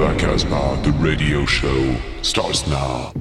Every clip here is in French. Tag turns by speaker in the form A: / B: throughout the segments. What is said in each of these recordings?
A: La Casbah, the radio show, starts now.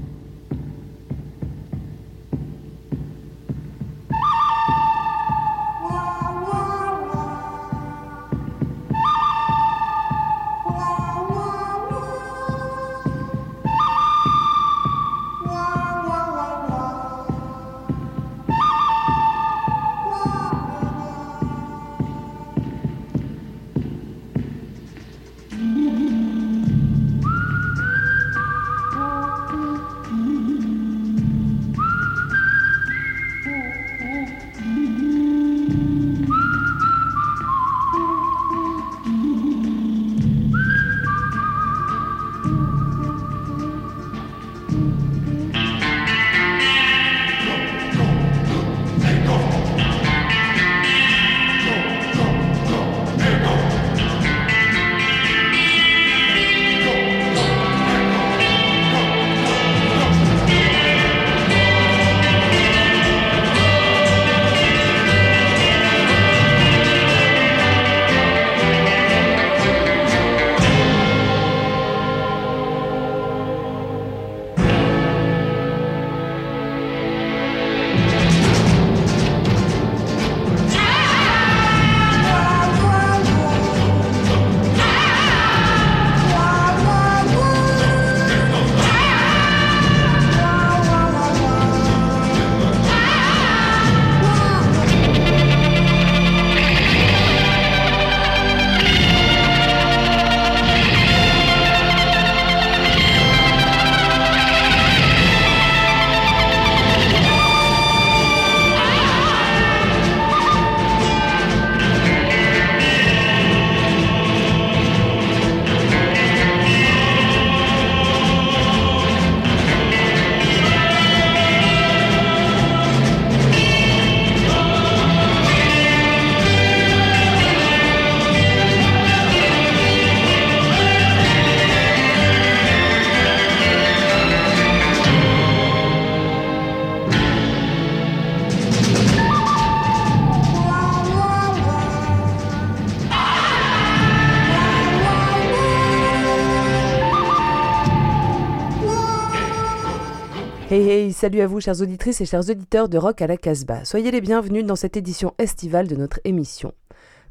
B: Salut à vous chères auditrices et chers auditeurs de Rock à la Casbah. Soyez les bienvenus dans cette édition estivale de notre émission.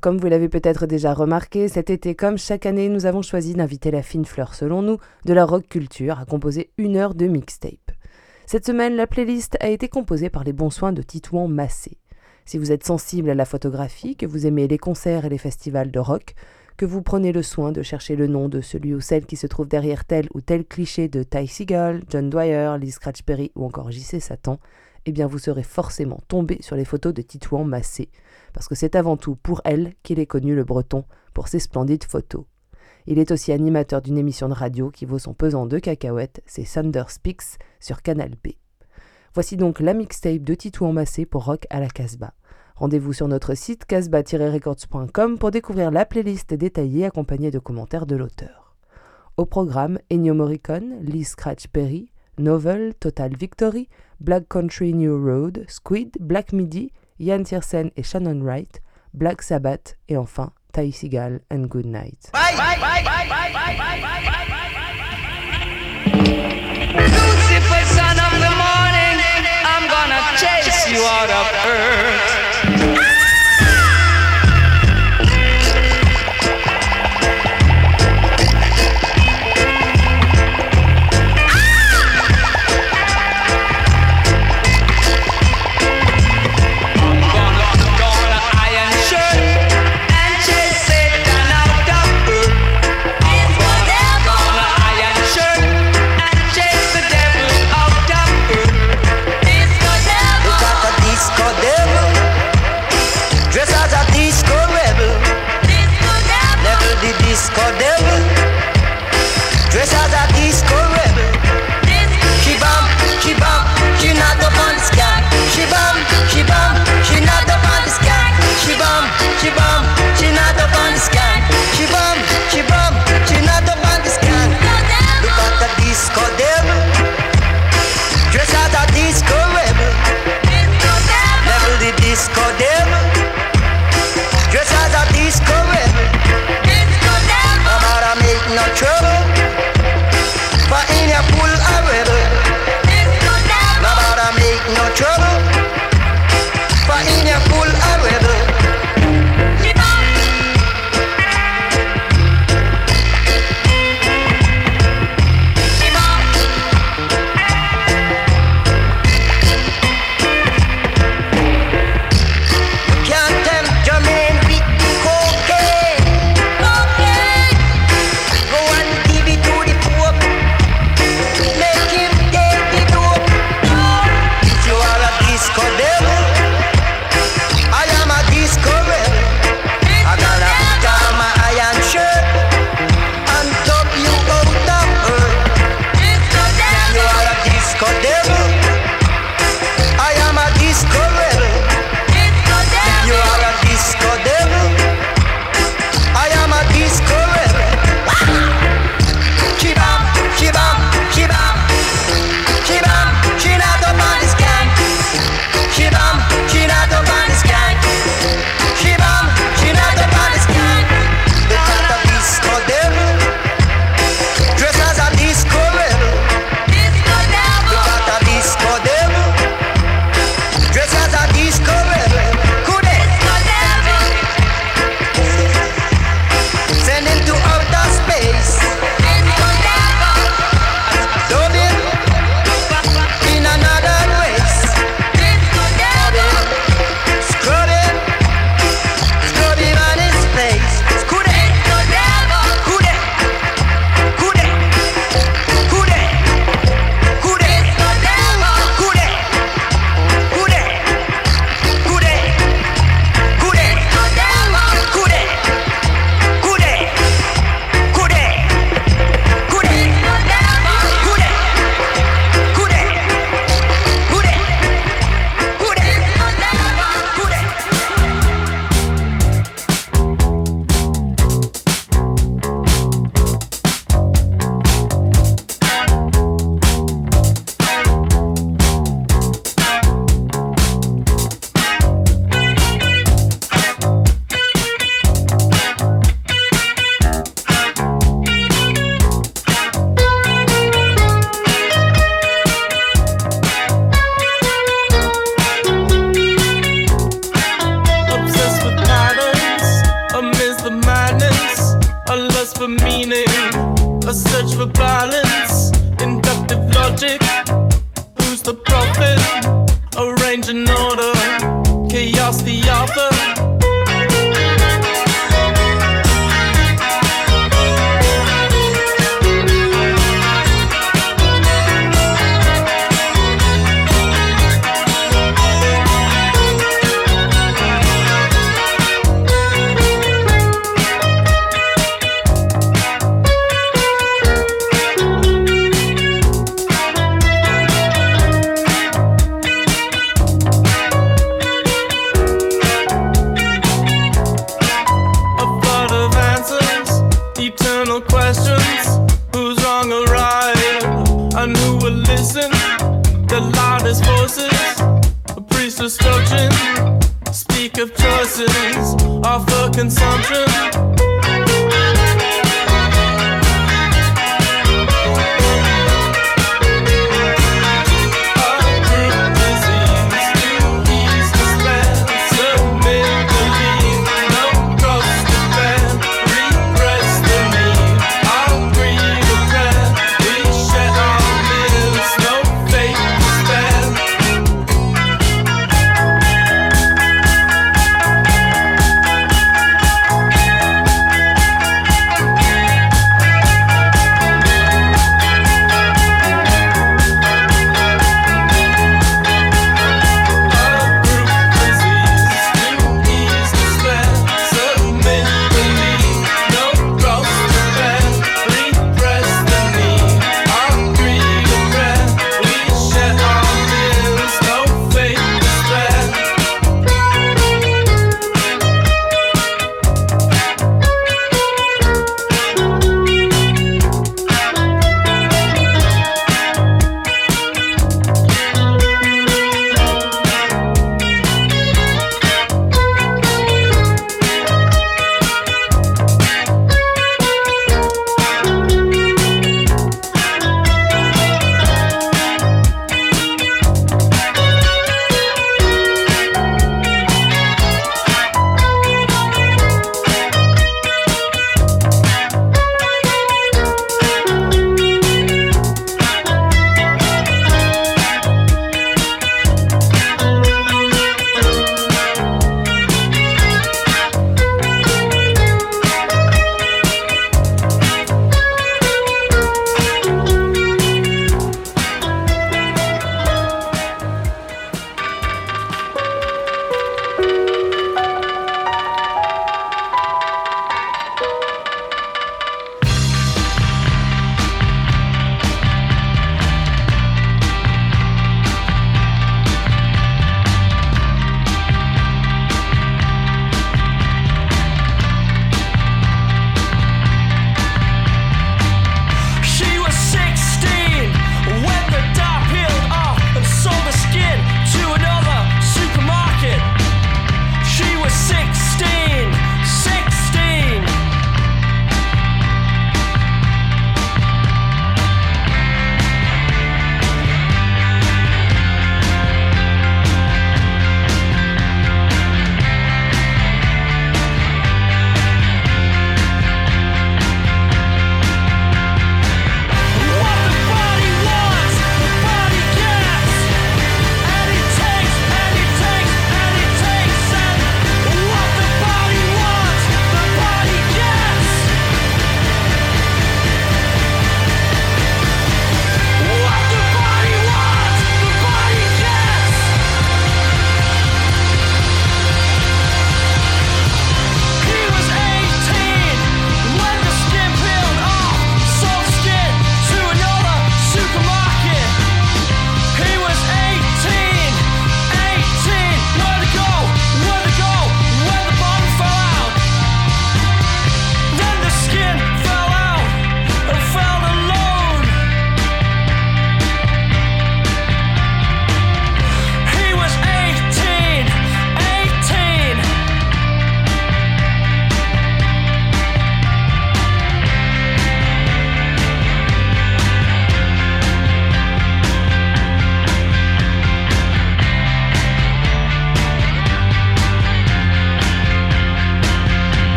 B: Comme vous l'avez peut-être déjà remarqué, cet été, comme chaque année, nous avons choisi d'inviter la fine fleur, selon nous, de la rock culture à composer une heure de mixtape. Cette semaine, la playlist a été composée par les bons soins de Titouan Massé. Si vous êtes sensible à la photographie, que vous aimez les concerts et les festivals de rock, que vous prenez le soin de chercher le nom de celui ou celle qui se trouve derrière tel ou tel cliché de Ty Seagull, John Dwyer, Lee Scratch Perry ou encore J.C. Satan, eh bien vous serez forcément tombé sur les photos de Titouan Massé, parce que c'est avant tout pour elle qu'il est connu le breton pour ses splendides photos. Il est aussi animateur d'une émission de radio qui vaut son pesant de cacahuètes, c'est Thunder Speaks sur Canal B. Voici donc la mixtape de Titouan Massé pour Rock à la Casbah. Rendez-vous sur notre site casbah-records.com pour découvrir la playlist détaillée accompagnée de commentaires de l'auteur. Au programme, Ennio Morricone, Lee Scratch Perry, Novel, Total Victory, Black Country New Road, Squid, Black Midi, Ian Tiersen et Shannon Wright, Black Sabbath et enfin Ty Seagal and Good Night.
C: Lucifer, son of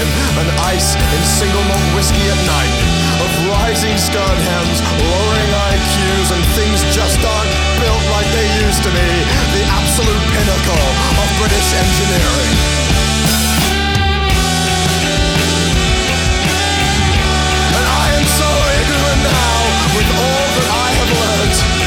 C: time and
D: ice in single malt whiskey at night. Of rising scarred lowering IQs, and things just aren't built like they used to be. The absolute pinnacle of British engineering. And I am so ignorant now with all that I have learned.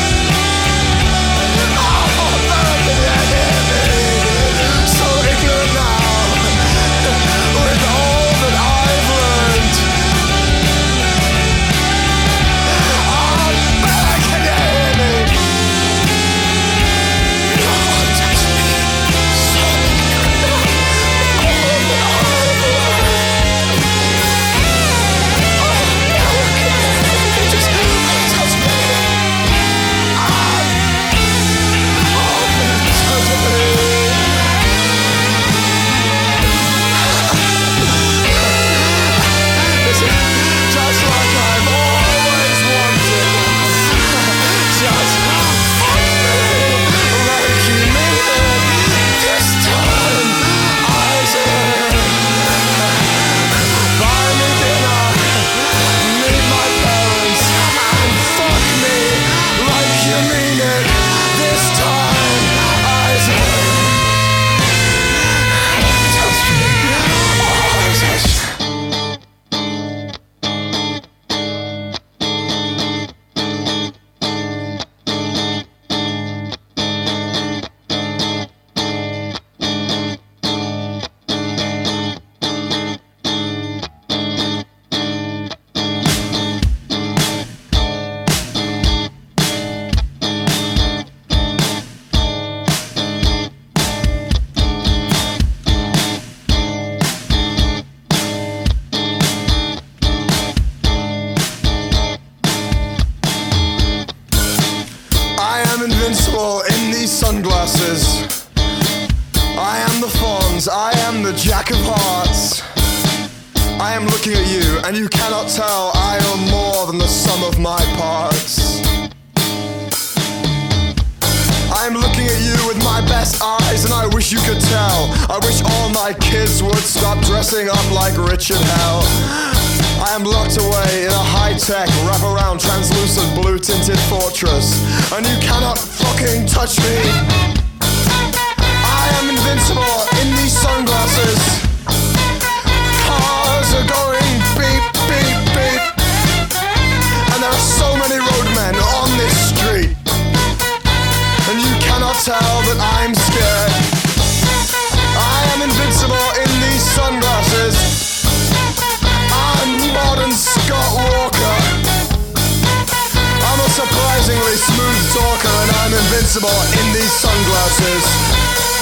D: tech, wrap around translucent blue tinted fortress, and you cannot fucking touch me. and I'm invincible in these sunglasses.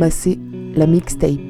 E: Emmassé, la mixtape.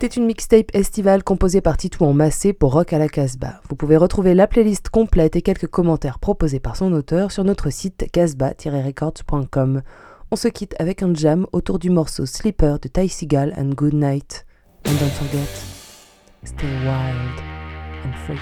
F: C'était une mixtape estivale composée par Titou en massé pour Rock à la Casbah. Vous pouvez retrouver la playlist complète et quelques commentaires proposés par son auteur sur notre site casbah-records.com. On se quitte avec un jam autour du morceau Sleeper de Ty Seagal and Good Night. And don't forget, stay wild and free.